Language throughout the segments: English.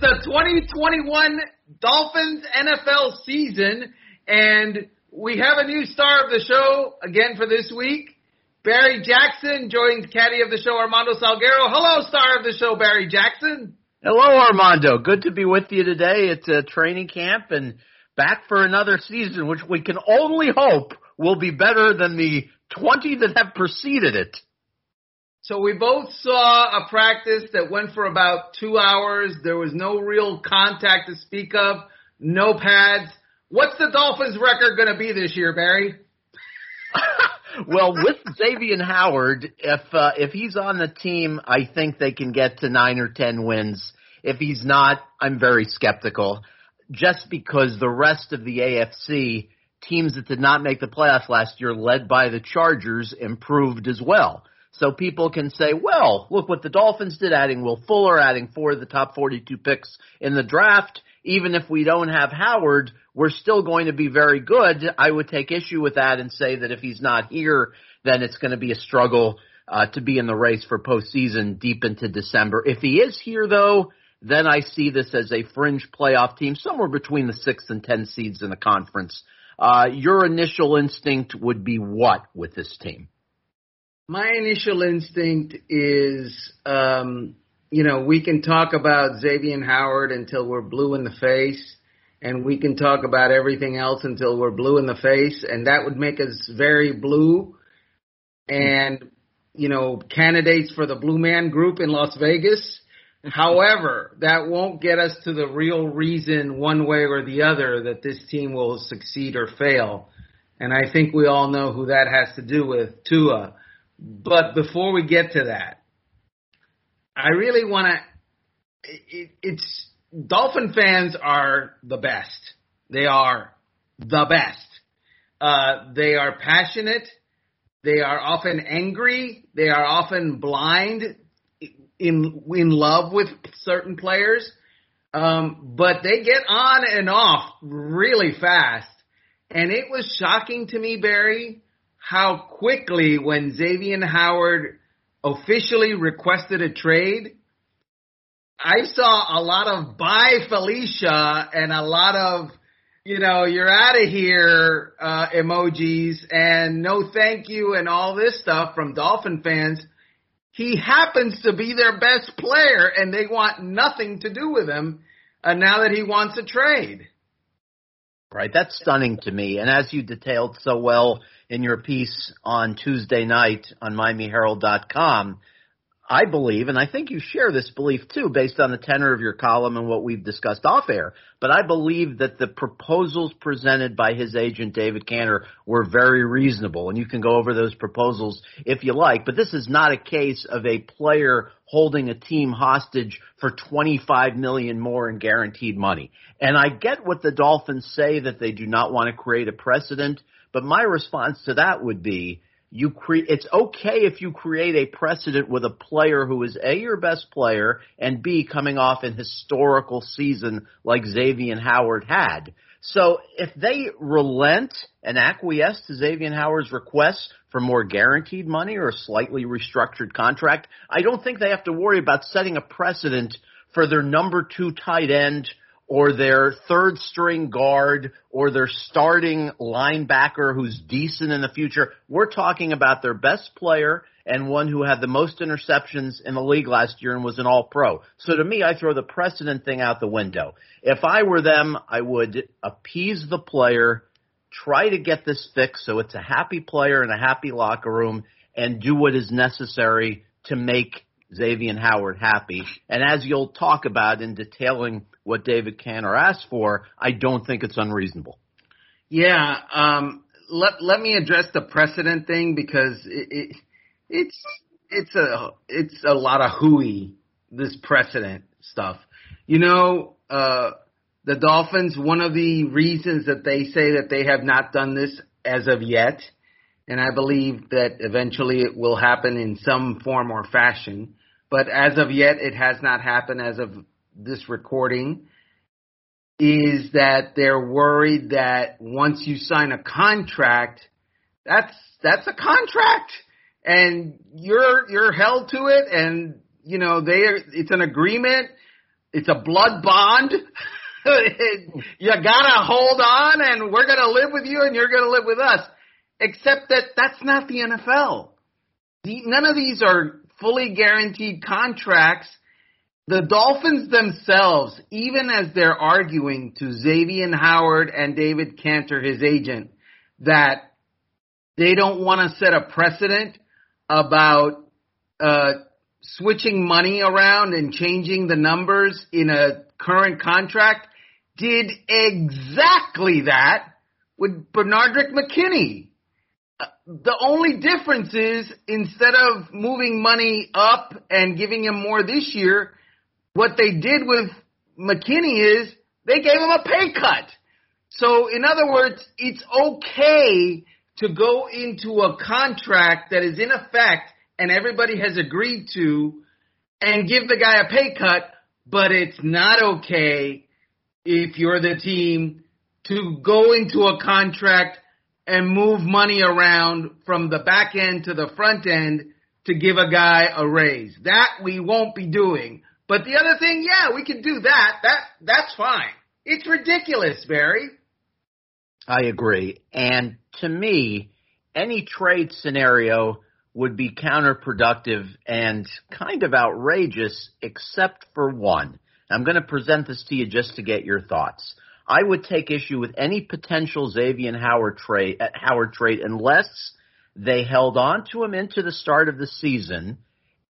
the 2021 Dolphins NFL season, and we have a new star of the show again for this week. Barry Jackson joined caddy of the show Armando Salguero. Hello, star of the show, Barry Jackson. Hello, Armando. Good to be with you today. It's a uh, training camp and back for another season, which we can only hope will be better than the 20 that have preceded it. So we both saw a practice that went for about two hours. There was no real contact to speak of, no pads. What's the Dolphins record going to be this year, Barry? well, with Xavier Howard, if uh, if he's on the team, I think they can get to nine or ten wins. If he's not, I'm very skeptical. Just because the rest of the AFC teams that did not make the playoffs last year, led by the Chargers, improved as well. So people can say, well, look what the Dolphins did, adding Will Fuller, adding four of the top 42 picks in the draft. Even if we don't have Howard, we're still going to be very good. I would take issue with that and say that if he's not here, then it's going to be a struggle uh, to be in the race for postseason deep into December. If he is here, though, then I see this as a fringe playoff team, somewhere between the sixth and ten seeds in the conference. Uh, your initial instinct would be what with this team? My initial instinct is, um, you know, we can talk about Xavier Howard until we're blue in the face and we can talk about everything else until we're blue in the face, and that would make us very blue. And you know, candidates for the Blue Man Group in Las Vegas. However, that won't get us to the real reason, one way or the other, that this team will succeed or fail. And I think we all know who that has to do with Tua. But before we get to that, I really want to. It, it's Dolphin fans are the best. They are the best. Uh, they are passionate. They are often angry. They are often blind in in love with certain players. Um, but they get on and off really fast. And it was shocking to me, Barry, how quickly when Xavier Howard officially requested a trade, I saw a lot of bye Felicia and a lot of, you know, you're out of here uh, emojis and no thank you and all this stuff from Dolphin fans. He happens to be their best player and they want nothing to do with him uh, now that he wants a trade. Right, that's stunning to me. And as you detailed so well in your piece on Tuesday night on MiamiHerald.com, I believe, and I think you share this belief too, based on the tenor of your column and what we've discussed off air, but I believe that the proposals presented by his agent, David Canter, were very reasonable. And you can go over those proposals if you like, but this is not a case of a player holding a team hostage for 25 million more in guaranteed money. And I get what the Dolphins say that they do not want to create a precedent, but my response to that would be, you create it's okay if you create a precedent with a player who is a your best player and b coming off an historical season like Xavier Howard had. So if they relent and acquiesce to Xavier Howard's requests for more guaranteed money or a slightly restructured contract, I don't think they have to worry about setting a precedent for their number two tight end or their third string guard or their starting linebacker who's decent in the future. We're talking about their best player and one who had the most interceptions in the league last year and was an all pro. So to me, I throw the precedent thing out the window. If I were them, I would appease the player, try to get this fixed so it's a happy player and a happy locker room and do what is necessary to make Xavier and Howard happy. And as you'll talk about in detailing what David Canter asked for, I don't think it's unreasonable. Yeah, um, let let me address the precedent thing because it, it it's it's a it's a lot of hooey this precedent stuff. You know, uh, the Dolphins. One of the reasons that they say that they have not done this as of yet, and I believe that eventually it will happen in some form or fashion, but as of yet it has not happened as of this recording is that they're worried that once you sign a contract, that's that's a contract, and you're you're held to it, and you know they it's an agreement. it's a blood bond. you gotta hold on and we're gonna live with you and you're gonna live with us. Except that that's not the NFL. The, none of these are fully guaranteed contracts. The Dolphins themselves, even as they're arguing to Xavier Howard and David Canter, his agent, that they don't want to set a precedent about uh, switching money around and changing the numbers in a current contract, did exactly that with Benardrick McKinney. The only difference is instead of moving money up and giving him more this year, what they did with McKinney is they gave him a pay cut. So in other words, it's okay to go into a contract that is in effect and everybody has agreed to and give the guy a pay cut, but it's not okay if you're the team to go into a contract and move money around from the back end to the front end to give a guy a raise. That we won't be doing. But the other thing, yeah, we can do that. That that's fine. It's ridiculous, Barry. I agree. And to me, any trade scenario would be counterproductive and kind of outrageous, except for one. I'm going to present this to you just to get your thoughts. I would take issue with any potential Xavier Howard trade, uh, Howard trade unless they held on to him into the start of the season,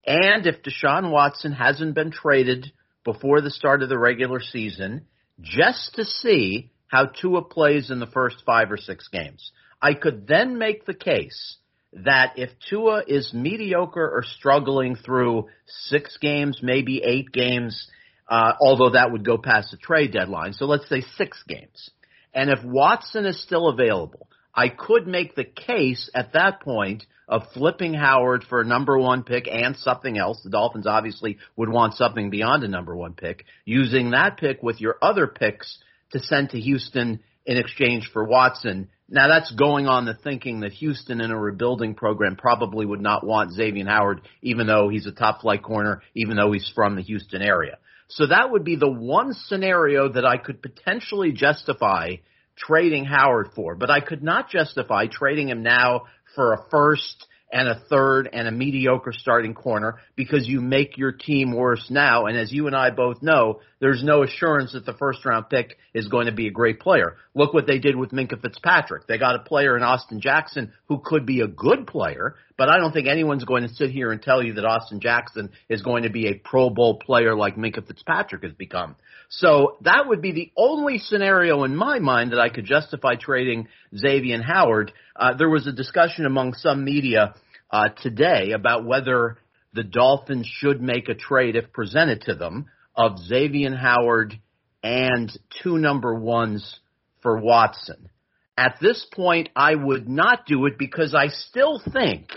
and if Deshaun Watson hasn't been traded before the start of the regular season, just to see how Tua plays in the first five or six games. I could then make the case that if Tua is mediocre or struggling through six games, maybe eight games, uh, although that would go past the trade deadline. So let's say six games. And if Watson is still available, I could make the case at that point of flipping Howard for a number one pick and something else. The Dolphins obviously would want something beyond a number one pick. Using that pick with your other picks to send to Houston in exchange for Watson now that's going on the thinking that Houston in a rebuilding program probably would not want Xavier Howard, even though he's a top flight corner, even though he's from the Houston area. So that would be the one scenario that I could potentially justify trading Howard for, but I could not justify trading him now for a first and a third and a mediocre starting corner because you make your team worse now. And as you and I both know, there's no assurance that the first round pick is going to be a great player. Look what they did with Minkah Fitzpatrick. They got a player in Austin Jackson who could be a good player, but I don't think anyone's going to sit here and tell you that Austin Jackson is going to be a Pro Bowl player like Minkah Fitzpatrick has become. So that would be the only scenario in my mind that I could justify trading Xavier Howard. Uh, there was a discussion among some media uh, today about whether the Dolphins should make a trade if presented to them of Xavier Howard and two number ones for Watson. At this point, I would not do it because I still think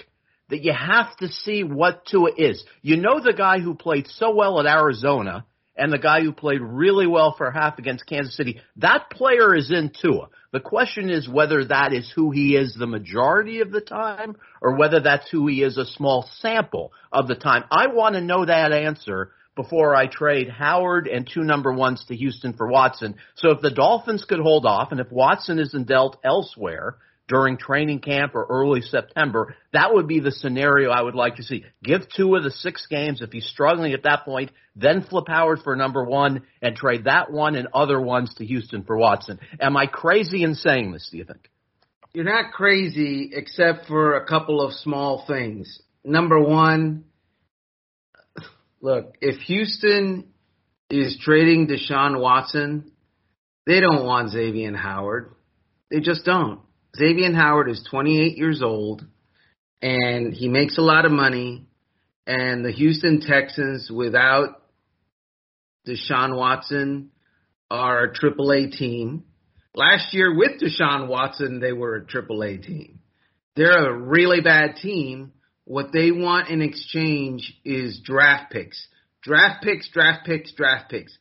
that you have to see what Tua is. You know the guy who played so well at Arizona and the guy who played really well for half against Kansas City. That player is in Tua. The question is whether that is who he is the majority of the time or whether that's who he is a small sample of the time. I want to know that answer before I trade Howard and two number ones to Houston for Watson. So if the Dolphins could hold off and if Watson isn't dealt elsewhere, during training camp or early September, that would be the scenario I would like to see. Give two of the six games. If he's struggling at that point, then flip Howard for number one and trade that one and other ones to Houston for Watson. Am I crazy in saying this, do you think? You're not crazy except for a couple of small things. Number one, look, if Houston is trading Deshaun Watson, they don't want Xavier Howard. They just don't. Xavier Howard is 28 years old and he makes a lot of money. And the Houston Texans, without Deshaun Watson, are a AAA team. Last year with Deshaun Watson, they were a AAA team. They're a really bad team. What they want in exchange is draft picks. Draft picks, draft picks, draft picks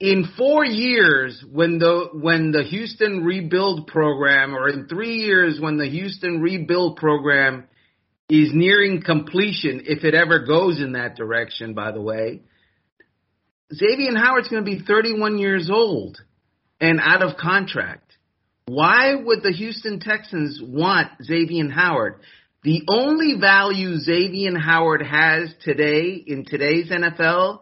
in four years when the when the Houston rebuild program or in three years when the Houston rebuild program is nearing completion if it ever goes in that direction by the way Xavier Howard's to be 31 years old and out of contract. Why would the Houston Texans want Xavier Howard? The only value Xavier Howard has today in today's NFL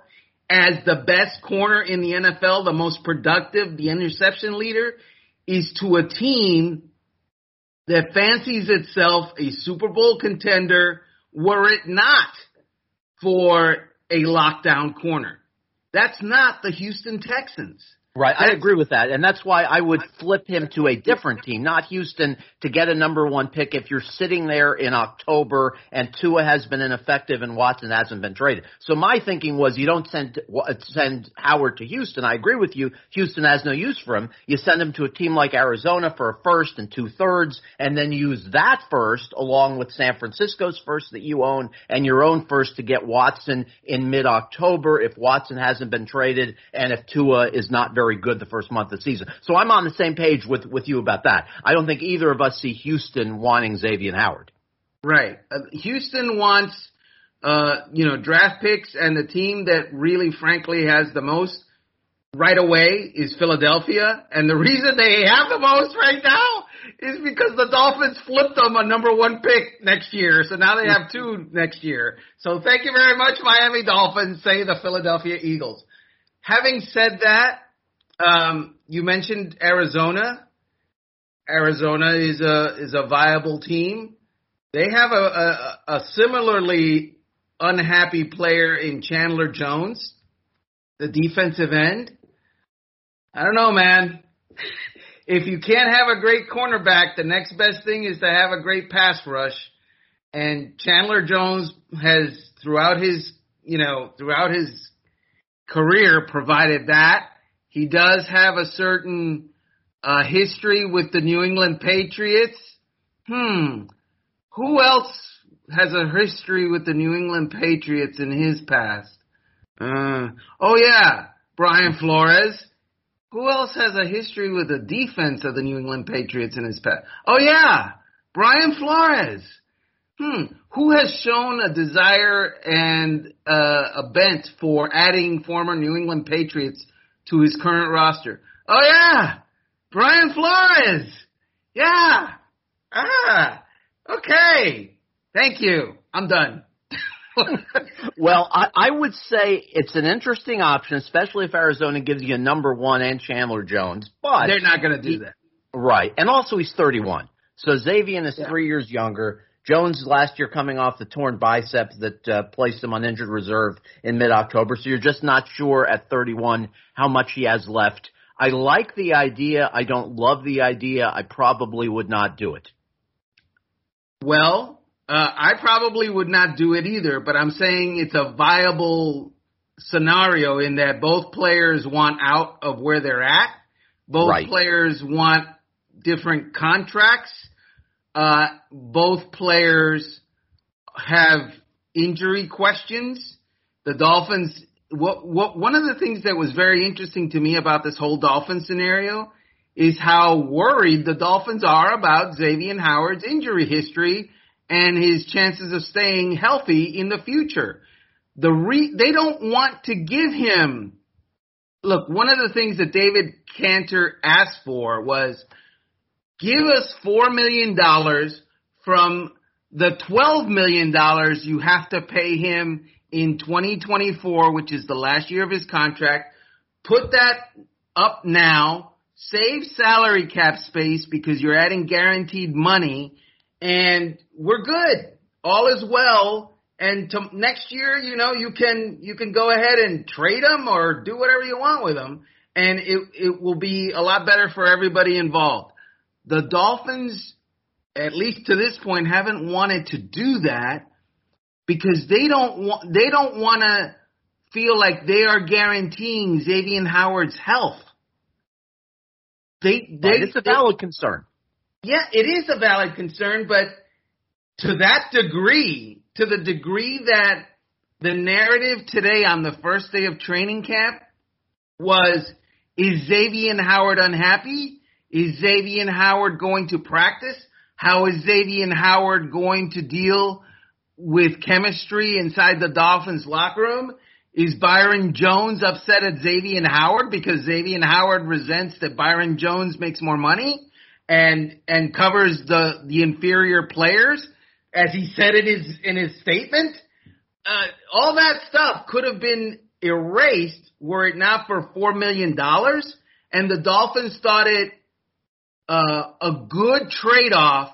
as the best corner in the NFL, the most productive, the interception leader, is to a team that fancies itself a Super Bowl contender were it not for a lockdown corner. That's not the Houston Texans. Right, I agree with that, and that's why I would flip him to a different team, not Houston, to get a number one pick. If you're sitting there in October and Tua has been ineffective and Watson hasn't been traded, so my thinking was you don't send send Howard to Houston. I agree with you. Houston has no use for him. You send him to a team like Arizona for a first and two thirds, and then use that first along with San Francisco's first that you own and your own first to get Watson in mid October if Watson hasn't been traded and if Tua is not very very good the first month of the season. So I'm on the same page with, with you about that. I don't think either of us see Houston wanting Xavier Howard. Right. Uh, Houston wants, uh, you know, draft picks and the team that really frankly has the most right away is Philadelphia. And the reason they have the most right now is because the Dolphins flipped them a number one pick next year. So now they have two next year. So thank you very much, Miami Dolphins, say the Philadelphia Eagles. Having said that, um, you mentioned Arizona. Arizona is a is a viable team. They have a, a, a similarly unhappy player in Chandler Jones, the defensive end. I don't know, man. if you can't have a great cornerback, the next best thing is to have a great pass rush. And Chandler Jones has throughout his, you know, throughout his career provided that. He does have a certain uh, history with the New England Patriots. Hmm. Who else has a history with the New England Patriots in his past? Uh, oh yeah, Brian Flores. Who else has a history with the defense of the New England Patriots in his past? Oh yeah, Brian Flores. Hmm. Who has shown a desire and uh, a bent for adding former New England Patriots to his current roster. Oh yeah, Brian Flores. Yeah. Ah. Okay. Thank you. I'm done. well, I, I would say it's an interesting option, especially if Arizona gives you a number one and Chandler Jones. But they're not going to do that. Right, and also he's 31, so Xavier is yeah. three years younger. Jones last year coming off the torn biceps that uh, placed him on injured reserve in mid-October. So you're just not sure at 31 how much he has left. I like the idea. I don't love the idea. I probably would not do it. Well, uh, I probably would not do it either, but I'm saying it's a viable scenario in that both players want out of where they're at. Both right. players want different contracts uh, both players have injury questions. The Dolphins, what, what, one of the things that was very interesting to me about this whole Dolphin scenario is how worried the Dolphins are about Xavier Howard's injury history and his chances of staying healthy in the future. The re, they don't want to give him. Look, one of the things that David Canter asked for was give us $4 million from the $12 million you have to pay him in 2024, which is the last year of his contract. Put that up now. Save salary cap space because you're adding guaranteed money and we're good. All is well. And to, next year, you know, you can, you can go ahead and trade them or do whatever you want with them. And it, it will be a lot better for everybody involved. The Dolphins, at least to this point, haven't wanted to do that because they don't want they don't want to feel like they are guaranteeing Xavier Howard's health. They, they it's a valid they, concern. Yeah, it is a valid concern, but to that degree, to the degree that the narrative today on the first day of training camp was is Xavier Howard unhappy? Is Xavier Howard going to practice? How is Xavier Howard going to deal with chemistry inside the Dolphins locker room? Is Byron Jones upset at Xavier Howard because Xavier Howard resents that Byron Jones makes more money and and covers the the inferior players, as he said in his in his statement? Uh, all that stuff could have been erased were it not for four million dollars, and the Dolphins thought it uh, a good trade off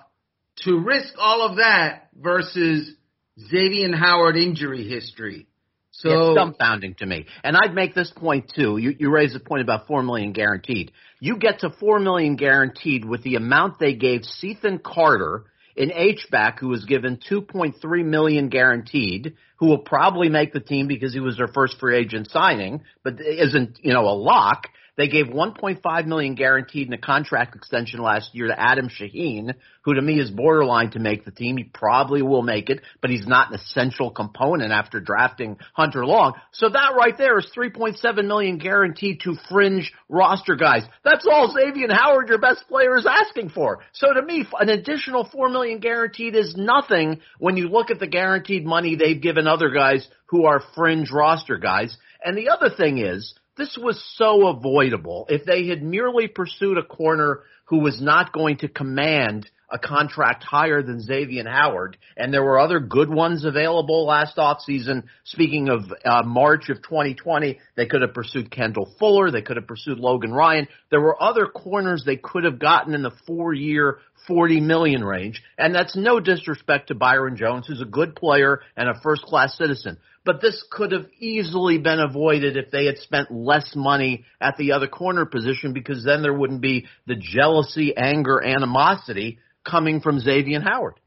to risk all of that versus Xavier Howard injury history. So it's dumbfounding to me. And I'd make this point too. You, you raised a point about four million guaranteed. You get to four million guaranteed with the amount they gave Cethan Carter in H-back, who was given 2.3 million guaranteed, who will probably make the team because he was their first free agent signing, but isn't you know a lock. They gave 1.5 million guaranteed in a contract extension last year to Adam Shaheen, who to me is borderline to make the team. He probably will make it, but he's not an essential component after drafting Hunter Long. So that right there is 3.7 million guaranteed to fringe roster guys. That's all Xavier Howard, your best player, is asking for. So to me, an additional 4 million guaranteed is nothing when you look at the guaranteed money they've given other guys who are fringe roster guys. And the other thing is, this was so avoidable. If they had merely pursued a corner who was not going to command a contract higher than Xavier Howard, and there were other good ones available last offseason. Speaking of uh, March of 2020, they could have pursued Kendall Fuller, they could have pursued Logan Ryan. There were other corners they could have gotten in the four-year, 40 million range, and that's no disrespect to Byron Jones, who's a good player and a first-class citizen but this could have easily been avoided if they had spent less money at the other corner position because then there wouldn't be the jealousy, anger, animosity coming from Xavier Howard.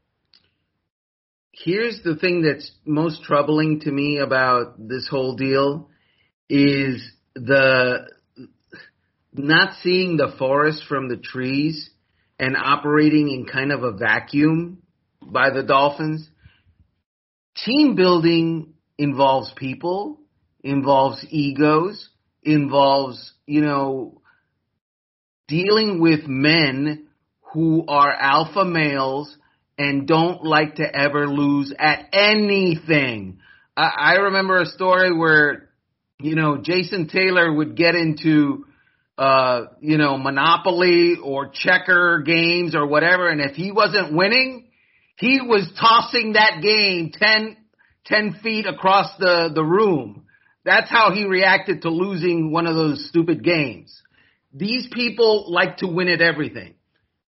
Here's the thing that's most troubling to me about this whole deal is the not seeing the forest from the trees and operating in kind of a vacuum by the Dolphins. Team building involves people, involves egos, involves, you know, dealing with men who are alpha males and don't like to ever lose at anything. I, I remember a story where, you know, Jason Taylor would get into, uh, you know, Monopoly or checker games or whatever, and if he wasn't winning, he was tossing that game 10, 10 feet across the, the room. That's how he reacted to losing one of those stupid games. These people like to win at everything.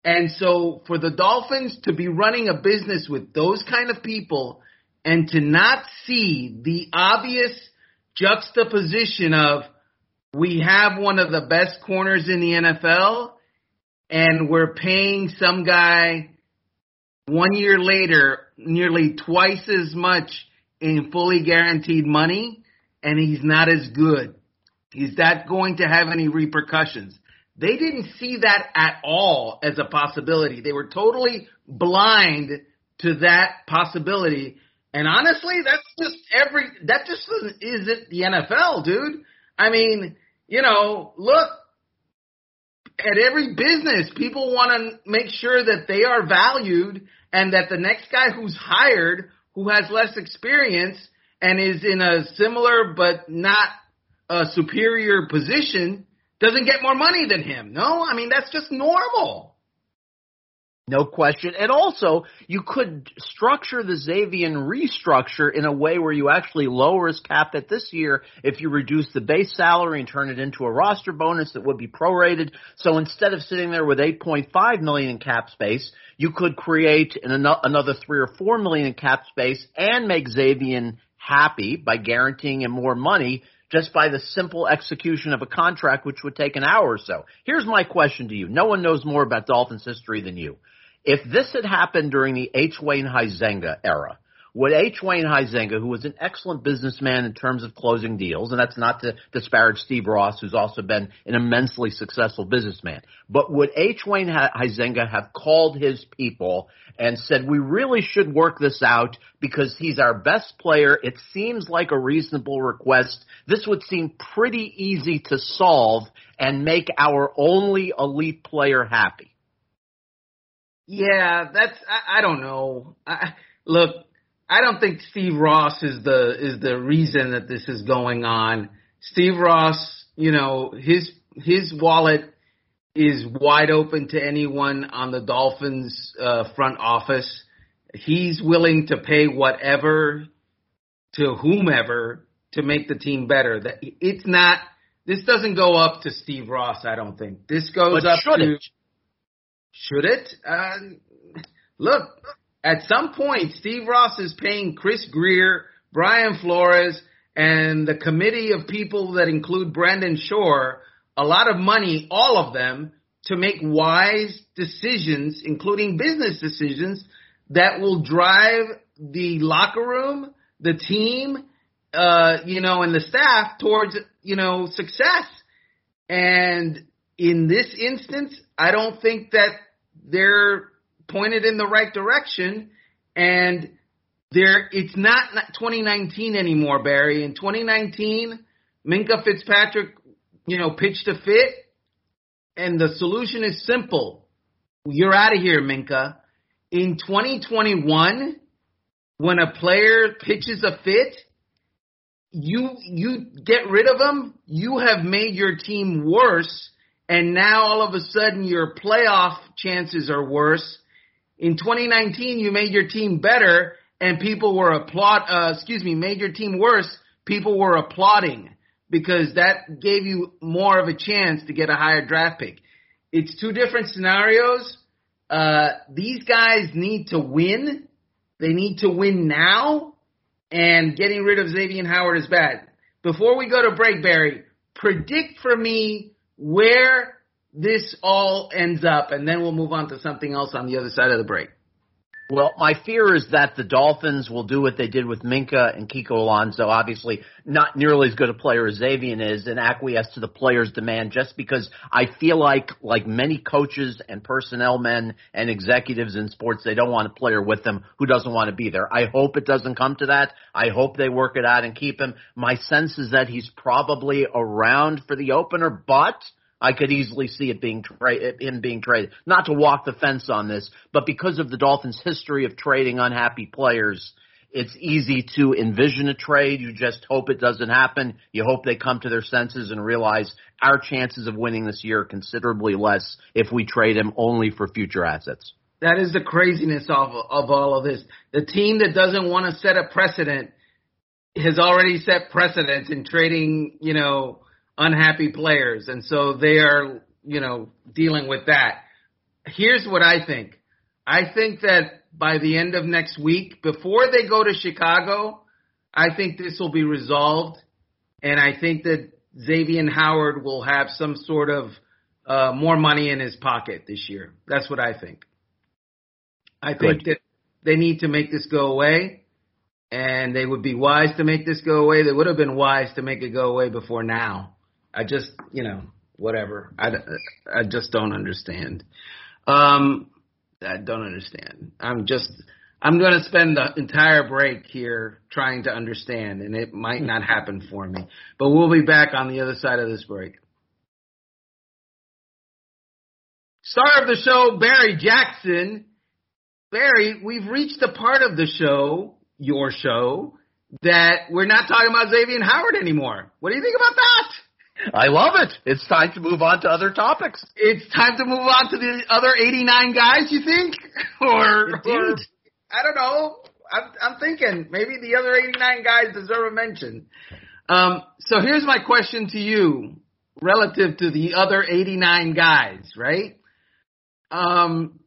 And so for the Dolphins to be running a business with those kind of people and to not see the obvious juxtaposition of we have one of the best corners in the NFL and we're paying some guy one year later nearly twice as much in fully guaranteed money and he's not as good. Is that going to have any repercussions? They didn't see that at all as a possibility. They were totally blind to that possibility. And honestly, that's just every, that just isn't the NFL, dude. I mean, you know, look, at every business, people want to make sure that they are valued and that the next guy who's hired who has less experience and is in a similar but not a superior position doesn't get more money than him. No, I mean that's just normal. No question. And also, you could structure the Xavier restructure in a way where you actually lower his cap at this year if you reduce the base salary and turn it into a roster bonus that would be prorated. So instead of sitting there with 8.5 million in cap space, you could create an, another 3 or 4 million in cap space and make Xavier happy by guaranteeing him more money just by the simple execution of a contract, which would take an hour or so. Here's my question to you. No one knows more about Dolphins history than you. If this had happened during the H. Wayne Huizenga era, would H. Wayne Huizenga, who was an excellent businessman in terms of closing deals, and that's not to disparage Steve Ross, who's also been an immensely successful businessman, but would H. Wayne Huizenga have called his people and said, we really should work this out because he's our best player. It seems like a reasonable request. This would seem pretty easy to solve and make our only elite player happy. Yeah, that's I, I don't know. I, look, I don't think Steve Ross is the is the reason that this is going on. Steve Ross, you know, his his wallet is wide open to anyone on the Dolphins uh, front office. He's willing to pay whatever to whomever to make the team better. That it's not. This doesn't go up to Steve Ross. I don't think this goes but up should to. It? Should it? Uh, look, at some point, Steve Ross is paying Chris Grier, Brian Flores, and the committee of people that include Brandon Shore a lot of money, all of them, to make wise decisions, including business decisions that will drive the locker room, the team, uh, you know, and the staff towards, you know, success. And in this instance, I don't think that they're pointed in the right direction. And there, it's not 2019 anymore, Barry. In 2019, Minkah Fitzpatrick, you know, pitched a fit, and the solution is simple. You're out of here, Minkah. In 2021, when a player pitches a fit, you you get rid of them, you have made your team worse, and now all of a sudden your playoff chances are worse. In 2019, you made your team better, and people were applaud. Uh, excuse me, made your team worse. People were applauding because that gave you more of a chance to get a higher draft pick. It's two different scenarios. Uh, these guys need to win. They need to win now, and getting rid of Xavier Howard is bad. Before we go to break, Barry, predict for me where this all ends up, and then we'll move on to something else on the other side of the break. Well, my fear is that the Dolphins will do what they did with Minkah and Kiko Alonso. Obviously, not nearly as good a player as Xavier is, and acquiesce to the players' demand. Just because I feel like, like many coaches and personnel men and executives in sports, they don't want a player with them who doesn't want to be there. I hope it doesn't come to that. I hope they work it out and keep him. My sense is that he's probably around for the opener, but I could easily see it being tra- him being traded. Not to walk the fence on this, but because of the Dolphins' history of trading unhappy players, it's easy to envision a trade. You just hope it doesn't happen. You hope they come to their senses and realize our chances of winning this year are considerably less if we trade him only for future assets. That is the craziness of of all of this. The team that doesn't want to set a precedent has already set precedents in trading, you know, unhappy players, and so they are, you know, dealing with that. Here's what I think. I think that by the end of next week, before they go to Chicago, I think this will be resolved, and I think that Xavier Howard will have some sort of uh, more money in his pocket this year. That's what I think. I think Good. that they need to make this go away, and they would be wise to make this go away. They would have been wise to make it go away before now. I just, you know, whatever. I, I just don't understand. Um, I don't understand. I'm just, I'm going to spend the entire break here trying to understand, and it might not happen for me. But we'll be back on the other side of this break. Star of the show, Barry Jackson. Barry, we've reached the part of the show, your show, that we're not talking about Xavier Howard anymore. What do you think about that? I love it. It's time to move on to other topics. It's time to move on to the other 89 guys, you think? or, or I don't know. I'm, I'm thinking maybe the other 89 guys deserve a mention. Um, so here's my question to you relative to the other 89 guys, right? Um,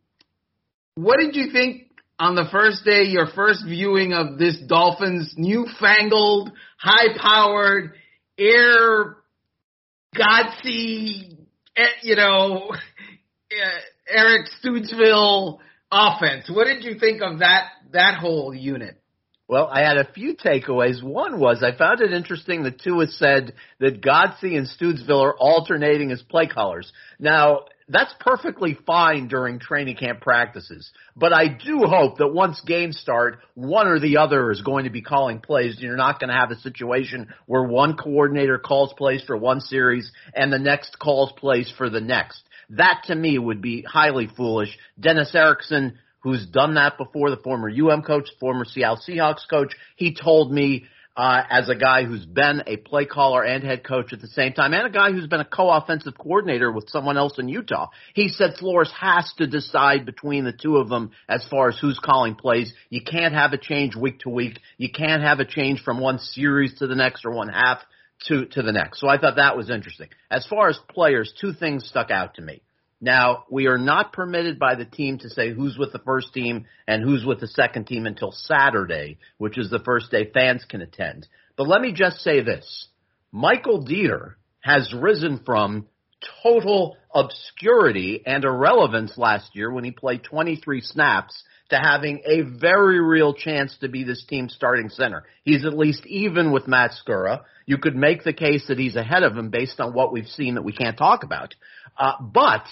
what did you think on the first day, your first viewing of this Dolphins newfangled, high powered, air, Godsey, eh, you know, eh, Eric Studesville offense? What did you think of that, that whole unit? Well, I had a few takeaways. One was I found it interesting that Tua said that Godsey and Studesville are alternating as play callers. Now, that's perfectly fine during training camp practices, but I do hope that once games start, one or the other is going to be calling plays. You're not going to have a situation where one coordinator calls plays for one series and the next calls plays for the next. That to me would be highly foolish. Dennis Erickson who's done that before, the former UM coach, former Seattle Seahawks coach. He told me uh, as a guy who's been a play caller and head coach at the same time, and a guy who's been a co-offensive coordinator with someone else in Utah. He said Flores has to decide between the two of them as far as who's calling plays. You can't have a change week to week. You can't have a change from one series to the next or one half to to the next. So I thought that was interesting. As far as players, two things stuck out to me. Now, we are not permitted by the team to say who's with the first team and who's with the second team until Saturday, which is the first day fans can attend. But let me just say this. Michael Deiter has risen from total obscurity and irrelevance last year when he played 23 snaps to having a very real chance to be this team's starting center. He's at least even with Matt Skura. You could make the case that he's ahead of him based on what we've seen that we can't talk about. Uh, but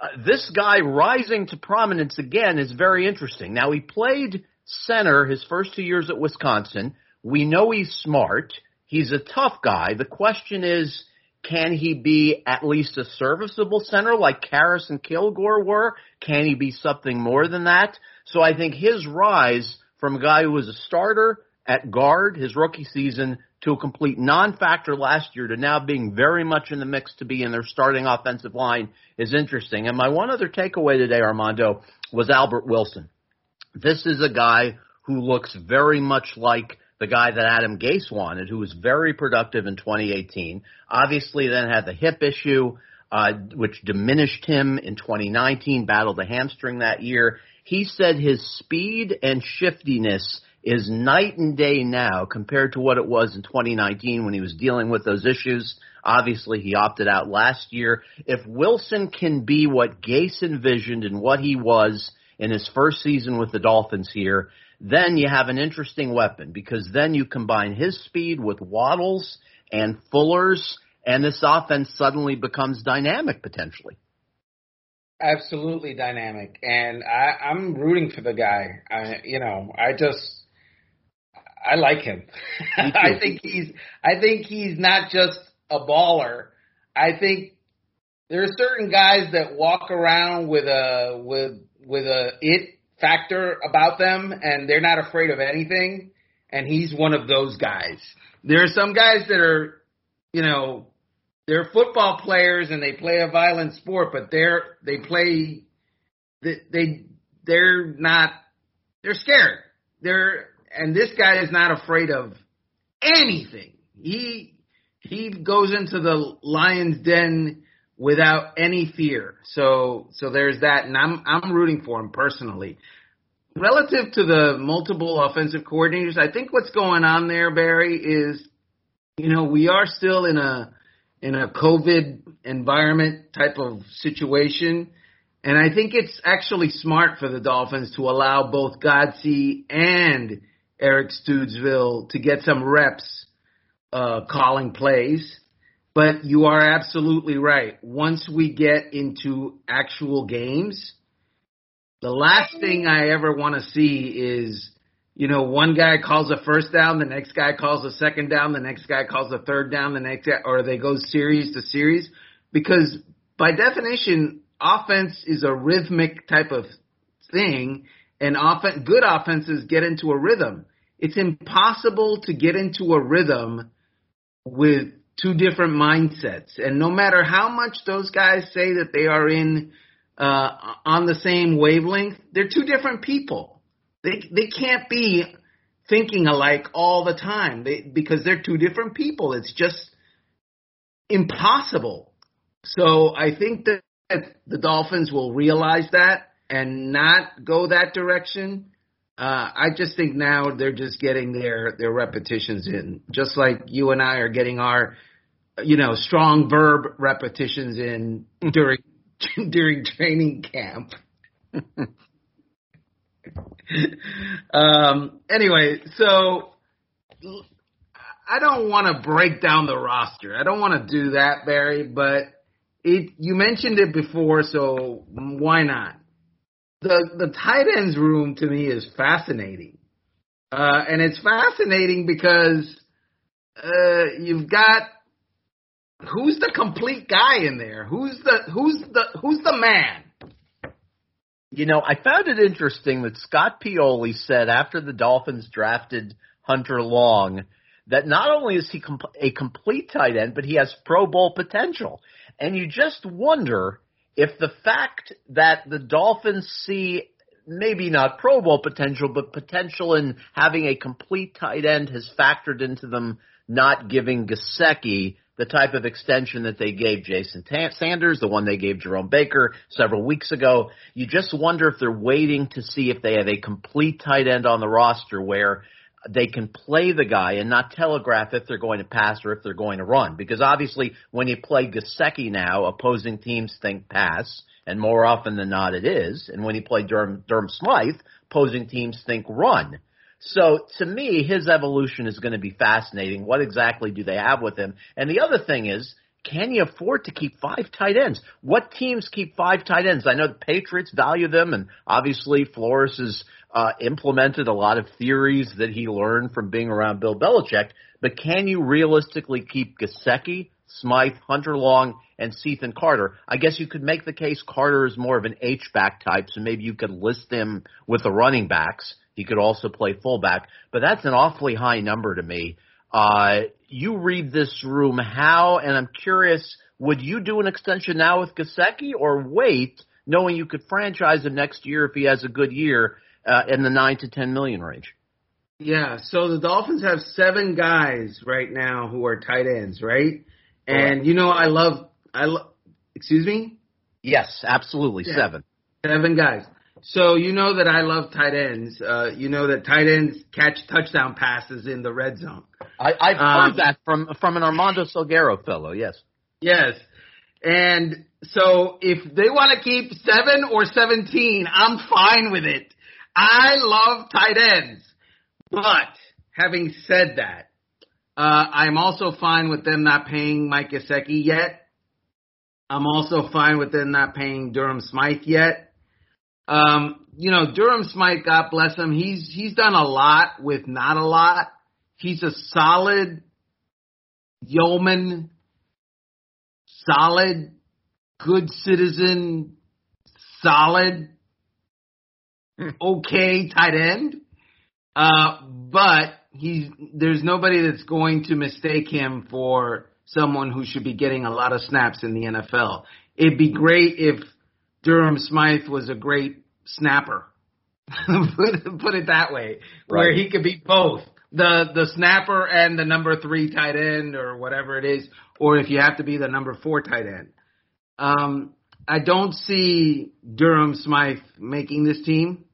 uh, this guy rising to prominence again is very interesting. Now he played center his first two years at Wisconsin. We know he's smart. He's a tough guy. The question is, can he be at least a serviceable center like Karras and Kilgore were? Can he be something more than that? So I think his rise from a guy who was a starter at guard his rookie season to a complete non-factor last year to now being very much in the mix to be in their starting offensive line is interesting. And my one other takeaway today, Armando, was Albert Wilson. This is a guy who looks very much like the guy that Adam Gase wanted, who was very productive in 2018. Obviously, then had the hip issue, uh, which diminished him in 2019. Battled a hamstring that year. He said his speed and shiftiness is night and day now compared to what it was in 2019 when he was dealing with those issues. Obviously, he opted out last year. If Wilson can be what Gase envisioned and what he was in his first season with the Dolphins here, then you have an interesting weapon because then you combine his speed with Waddle's and Fuller's, and this offense suddenly becomes dynamic potentially. Absolutely dynamic, and I, I'm rooting for the guy. I, you know, I just I like him. I think he's I think he's not just a baller. I think there are certain guys that walk around with a with with a it factor about them and they're not afraid of anything and he's one of those guys. There are some guys that are you know they're football players and they play a violent sport but they're they play they, they they're not they're scared. They're and this guy is not afraid of anything. He he goes into the lion's den without any fear. So so there's that, and I'm I'm rooting for him personally. Relative to the multiple offensive coordinators, I think what's going on there, Barry, is you know we are still in a in a COVID environment type of situation. And I think it's actually smart for the Dolphins to allow both Godsey and Eric Studesville to get some reps uh, calling plays. But you are absolutely right. Once we get into actual games, the last thing I ever want to see is, you know, one guy calls a first down, the next guy calls a second down, the next guy calls a third down, the next or they go series to series. Because by definition, offense is a rhythmic type of thing, and offen- good offenses get into a rhythm it's impossible to get into a rhythm with two different mindsets. And no matter how much those guys say that they are in uh, on the same wavelength, they're two different people. They they can't be thinking alike all the time they, because they're two different people. It's just impossible. So I think that the Dolphins will realize that and not go that direction. Uh, I just think now they're just getting their their repetitions in, just like you and I are getting our, you know, strong verb repetitions in during during training camp. um, anyway, so I don't want to break down the roster. I don't want to do that, Barry. But it you mentioned it before, so why not? The the tight ends room to me is fascinating, uh, and it's fascinating because uh, you've got who's the complete guy in there? Who's the who's the who's the man? You know, I found it interesting that Scott Pioli said after the Dolphins drafted Hunter Long that not only is he a complete tight end, but he has Pro Bowl potential. And you just wonder if the fact that the Dolphins see maybe not Pro Bowl potential, but potential in having a complete tight end has factored into them not giving Gesicki the type of extension that they gave Jason Sanders, the one they gave Jerome Baker several weeks ago. You just wonder if they're waiting to see if they have a complete tight end on the roster where they can play the guy and not telegraph if they're going to pass or if they're going to run. Because obviously, when you play Gesicki now, opposing teams think pass, and more often than not, it is. And when you play Durham, Durham Smythe, opposing teams think run. So to me, his evolution is going to be fascinating. What exactly do they have with him? And the other thing is, can you afford to keep five tight ends? What teams keep five tight ends? I know the Patriots value them, and obviously Flores has uh, implemented a lot of theories that he learned from being around Bill Belichick. But can you realistically keep Gesicki, Smythe, Hunter Long, and Cethan Carter? I guess you could make the case Carter is more of an H back type, so maybe you could list him with the running backs. He could also play fullback, but that's an awfully high number to me. Uh, you read this room how, and I'm curious, would you do an extension now with Gesicki or wait, knowing you could franchise him next year if he has a good year uh, in the nine to ten million range? Yeah, so the Dolphins have seven guys right now who are tight ends, right? And you know, I love, I love. Excuse me. Yes, absolutely, yeah. seven. Seven guys. So you know that I love tight ends. Uh, you know that tight ends catch touchdown passes in the red zone. I, I've um, heard that from from an Armando Salguero fellow. Yes. Yes. And so if they want to keep seven or seventeen, I'm fine with it. I love tight ends. But having said that, uh, I'm also fine with them not paying Mike Gesicki yet. I'm also fine with them not paying Durham Smythe yet. Um, you know, Durham Smythe, God bless him, he's he's done a lot with not a lot. He's a solid yeoman, solid, good citizen, solid, hmm. okay tight end. Uh, but he's there's nobody that's going to mistake him for someone who should be getting a lot of snaps in the NFL. It'd be great if Durham Smythe was a great snapper. put, put it that way, right. where he could be both the the snapper and the number three tight end or whatever it is, or if you have to be the number four tight end. Um, I don't see Durham Smythe making this team.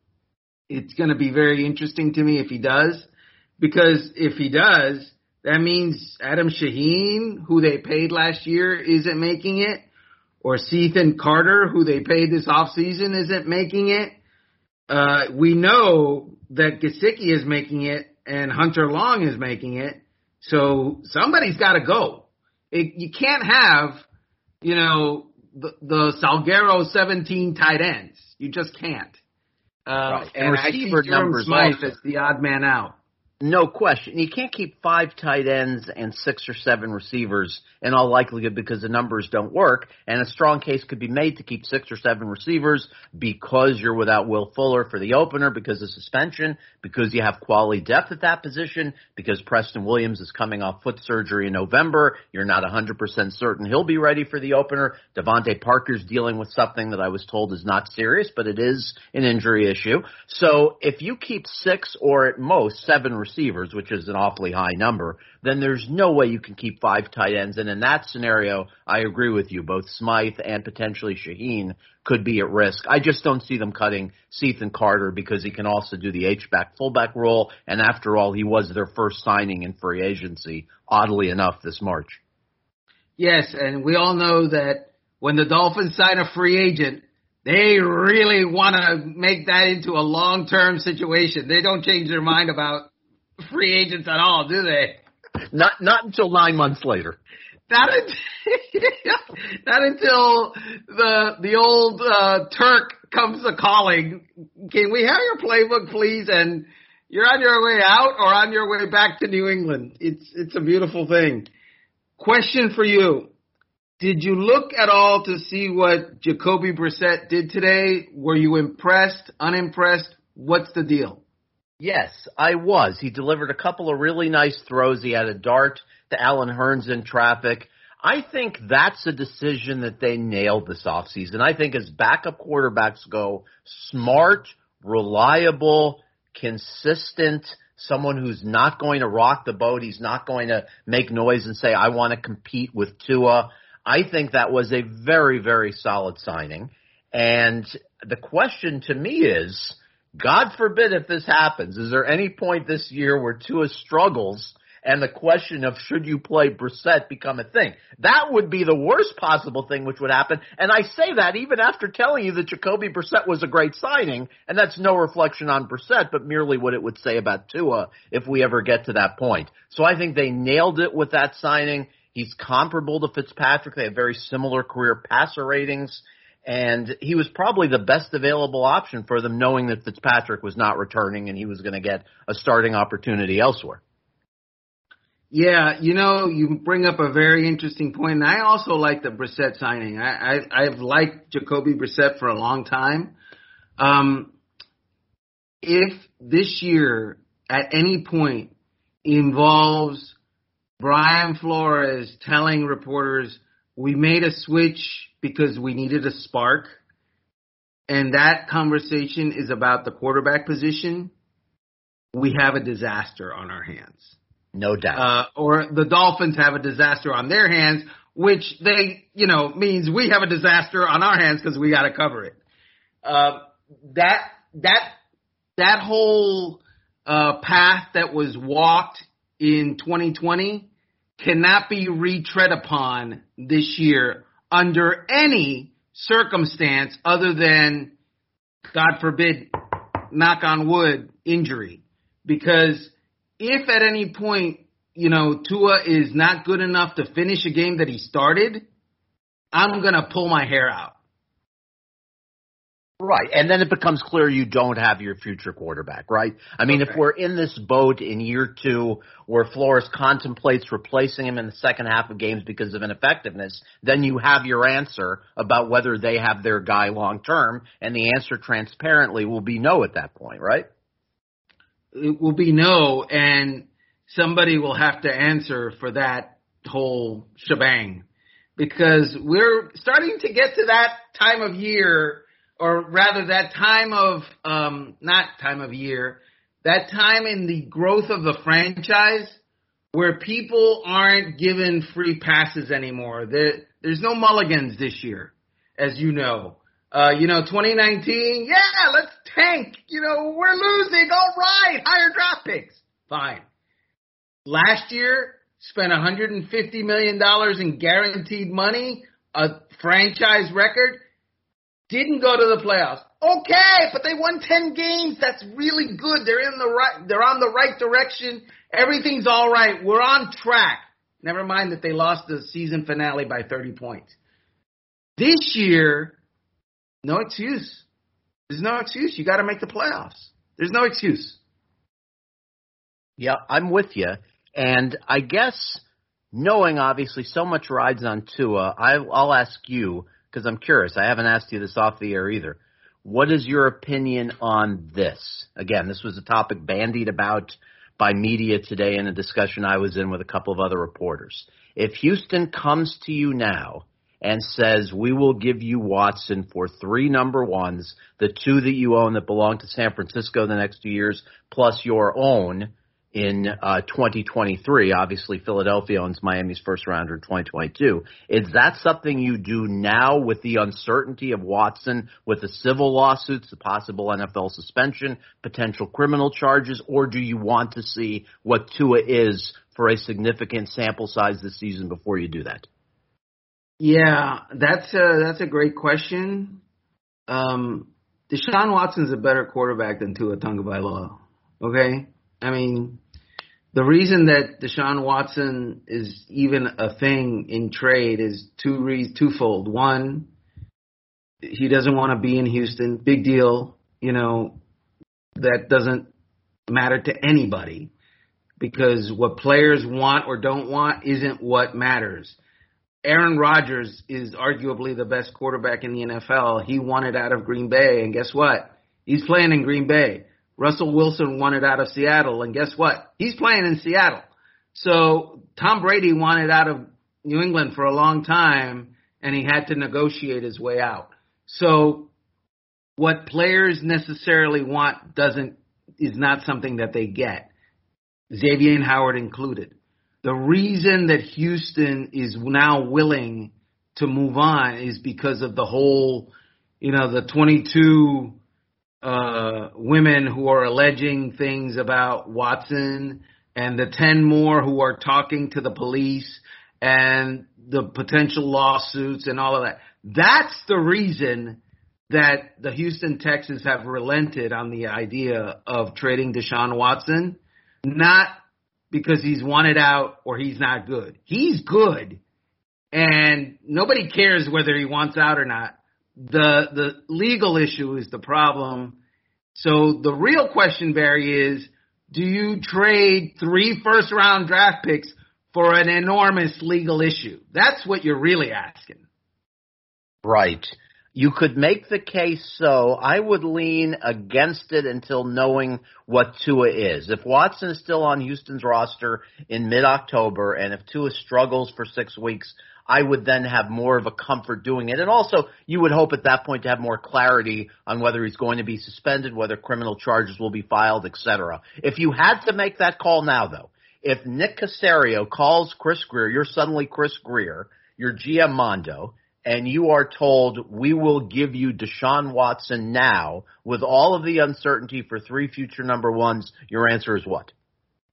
It's going to be very interesting to me if he does, because if he does, that means Adam Shaheen, who they paid last year, isn't making it or Cethan Carter, who they paid this offseason, isn't making it. Uh, we know that Gesicki is making it and Hunter Long is making it. So somebody's got to go. It, you can't have, you know, the, the Salguero 17 tight ends. You just can't. Uh, right. And, and receiver numbers Smythe also. is the odd man out. No question. You can't keep five tight ends and six or seven receivers in all likelihood because the numbers don't work. And a strong case could be made to keep six or seven receivers because you're without Will Fuller for the opener because of suspension, because you have quality depth at that position, because Preston Williams is coming off foot surgery in November. You're not 100% certain he'll be ready for the opener. DeVante Parker's dealing with something that I was told is not serious, but it is an injury issue. So if you keep six or at most seven receivers, which is an awfully high number, then there's no way you can keep five tight ends. And in that scenario, I agree with you. Both Smythe and potentially Shaheen could be at risk. I just don't see them cutting Cethan Carter because he can also do the H-back fullback role. And after all, he was their first signing in free agency, oddly enough, this March. Yes, and we all know that when the Dolphins sign a free agent, they really want to make that into a long-term situation. They don't change their mind about free agents at all, do they? Not not until nine months later. Not until, not until the the old uh, Turk comes a calling. Can we have your playbook, please? And you're on your way out or on your way back to New England. It's it's a beautiful thing. Question for you: Did you look at all to see what Jacoby Brissett did today? Were you impressed, unimpressed? What's the deal? Yes, I was. He delivered a couple of really nice throws. He had a dart to Allen Hurns in traffic. I think that's a decision that they nailed this offseason. I think as backup quarterbacks go, smart, reliable, consistent, someone who's not going to rock the boat. He's not going to make noise and say, I want to compete with Tua. I think that was a very, very solid signing. And the question to me is, God forbid if this happens, is there any point this year where Tua struggles and the question of should you play Brissett become a thing? That would be the worst possible thing which would happen. And I say that even after telling you that Jacoby Brissett was a great signing, and that's no reflection on Brissett, but merely what it would say about Tua if we ever get to that point. So I think they nailed it with that signing. He's comparable to Fitzpatrick. They have very similar career passer ratings. And he was probably the best available option for them, knowing that Fitzpatrick was not returning and he was going to get a starting opportunity elsewhere. Yeah, you know, you bring up a very interesting point, and I also like the Brissett signing. I, I I've liked Jacoby Brissett for a long time. Um, if this year at any point involves Brian Flores telling reporters we made a switch because we needed a spark, and that conversation is about the quarterback position, we have a disaster on our hands. No doubt. Uh, or the Dolphins have a disaster on their hands, which they, you know, means we have a disaster on our hands because we got to cover it. Uh, that that that whole uh, path that was walked in 2020 cannot be retread upon this year under any circumstance other than, God forbid, knock on wood, injury. Because if at any point, you know, Tua is not good enough to finish a game that he started, I'm going to pull my hair out. Right. And then it becomes clear you don't have your future quarterback, right? I mean, okay. if we're in this boat in year two where Flores contemplates replacing him in the second half of games because of ineffectiveness, then you have your answer about whether they have their guy long term. And the answer transparently will be no at that point, right? It will be no. And somebody will have to answer for that whole shebang because we're starting to get to that time of year or rather that time of um, not time of year, that time in the growth of the franchise where people aren't given free passes anymore. There, there's no mulligans this year, as you know. Uh, you know, 2019, yeah, let's tank. You know, we're losing. All right, higher draft picks. Fine. Last year, spent 150 million dollars in guaranteed money, a franchise record didn't go to the playoffs. Okay, but they won 10 games. That's really good. They're in the right, they're on the right direction. Everything's all right. We're on track. Never mind that they lost the season finale by 30 points. This year, no excuse. There's no excuse. You got to make the playoffs. There's no excuse. Yeah, I'm with you. And I guess knowing obviously so much rides on Tua, I'll ask you because I'm curious. I haven't asked you this off the air either. What is your opinion on this? Again, this was a topic bandied about by media today in a discussion I was in with a couple of other reporters. If Houston comes to you now and says, we will give you Watson for three number ones, the two that you own that belong to San Francisco the next two years, plus your own, in uh, 2023. Obviously, Philadelphia owns Miami's first rounder in 2022. Is that something you do now with the uncertainty of Watson, with the civil lawsuits, the possible NFL suspension, potential criminal charges, or do you want to see what Tua is for a significant sample size this season before you do that? Yeah, that's a that's a great question. Um, Deshaun Watson's a better quarterback than Tua Tagovailoa. Okay, I mean, the reason that Deshaun Watson is even a thing in trade is two re- twofold. One, he doesn't want to be in Houston. Big deal. You know, that doesn't matter to anybody because what players want or don't want isn't what matters. Aaron Rodgers is arguably the best quarterback in the NFL. He wanted out of Green Bay, and guess what? He's playing in Green Bay. Russell Wilson wanted out of Seattle, and guess what? He's playing in Seattle. So Tom Brady wanted out of New England for a long time, and he had to negotiate his way out. So what players necessarily want doesn't is not something that they get. Xavien Howard included. The reason that Houston is now willing to move on is because of the whole, you know, the 22 uh, women who are alleging things about Watson and the 10 more who are talking to the police and the potential lawsuits and all of that. That's the reason that the Houston Texans have relented on the idea of trading Deshaun Watson, not because he's wanted out or he's not good. He's good. And nobody cares whether he wants out or not. The the legal issue is the problem. So the real question, Barry, is do you trade three first round draft picks for an enormous legal issue? That's what you're really asking. Right. You could make the case so. I would lean against it until knowing what Tua is. If Watson is still on Houston's roster in mid-October and if Tua struggles for six weeks, I would then have more of a comfort doing it. And also, you would hope at that point to have more clarity on whether he's going to be suspended, whether criminal charges will be filed, etc. If you had to make that call now, though, if Nick Caserio calls Chris Grier, you're suddenly Chris Grier, you're GM Mondo, and you are told we will give you Deshaun Watson now with all of the uncertainty for three future number ones, your answer is what?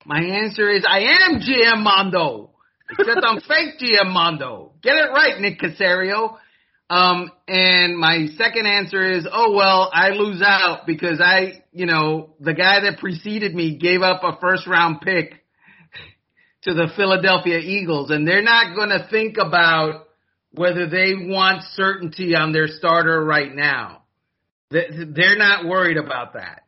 My answer is I am GM Mondo. Except I'm fake GM Mondo. Get it right, Nick Caserio. Um, and my second answer is, oh well, I lose out because I, you know, the guy that preceded me gave up a first round pick to the Philadelphia Eagles and they're not going to think about whether they want certainty on their starter right now. They're not worried about that.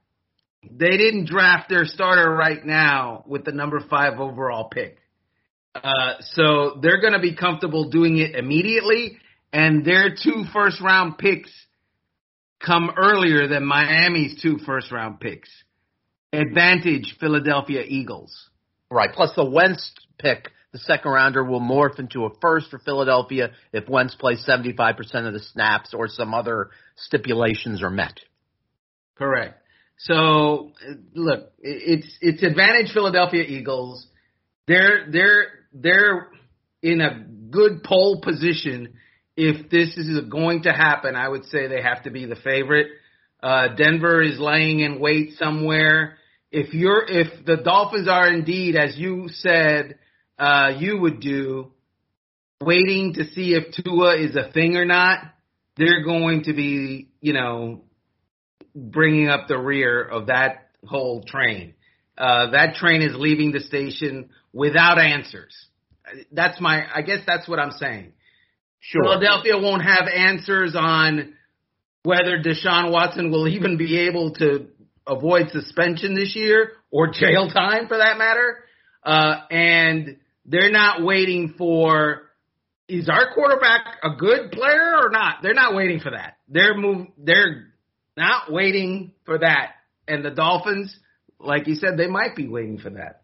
They didn't draft their starter right now with the number five overall pick. Uh, so they're going to be comfortable doing it immediately, and their two first round picks come earlier than Miami's two first round picks. Advantage Philadelphia Eagles. Right. Plus the Wentz pick the second rounder will morph into a first for Philadelphia if Wentz plays 75% of the snaps or some other stipulations are met. Correct. So look, it's it's advantage Philadelphia Eagles. They're they're they're in a good pole position. If this is going to happen, I would say they have to be the favorite. Uh, Denver is laying in wait somewhere. If you're if the Dolphins are indeed, as you said, uh, you would do, waiting to see if Tua is a thing or not, they're going to be, you know, bringing up the rear of that whole train. Uh, that train is leaving the station without answers. That's my, I guess that's what I'm saying. Sure. Philadelphia won't have answers on whether Deshaun Watson will even be able to avoid suspension this year or jail time for that matter. Uh, and they're not waiting for is our quarterback a good player or not? They're not waiting for that. They're move they're not waiting for that. And the Dolphins, like you said, they might be waiting for that.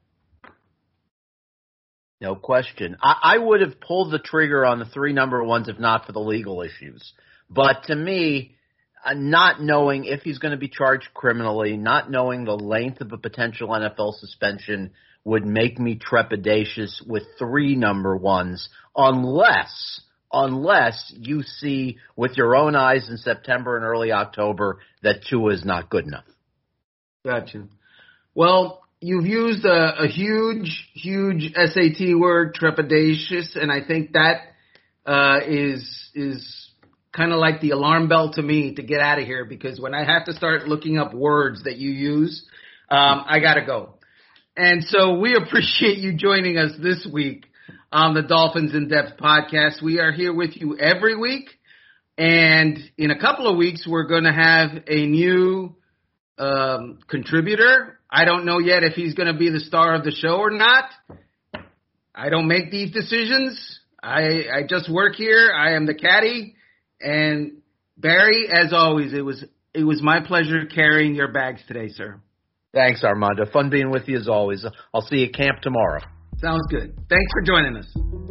No question. I, I would have pulled the trigger on the three number ones if not for the legal issues. But to me, uh, not knowing if he's going to be charged criminally, not knowing the length of a potential NFL suspension, would make me trepidatious with three number ones unless unless you see with your own eyes in September and early October that Tua is not good enough. Gotcha. Well, you've used a, a huge, huge SAT word, trepidatious, and I think that uh, is is kind of like the alarm bell to me to get out of here because when I have to start looking up words that you use, um, I gotta go. And so we appreciate you joining us this week on the Dolphins in Depth podcast. We are here with you every week. And in a couple of weeks, we're going to have a new um, contributor. I don't know yet if he's going to be the star of the show or not. I don't make these decisions. I I just work here. I am the caddy, and Barry, as always, it was it was my pleasure carrying your bags today, sir. Thanks, Armando. Fun being with you as always. I'll see you at camp tomorrow. Sounds good. Thanks for joining us.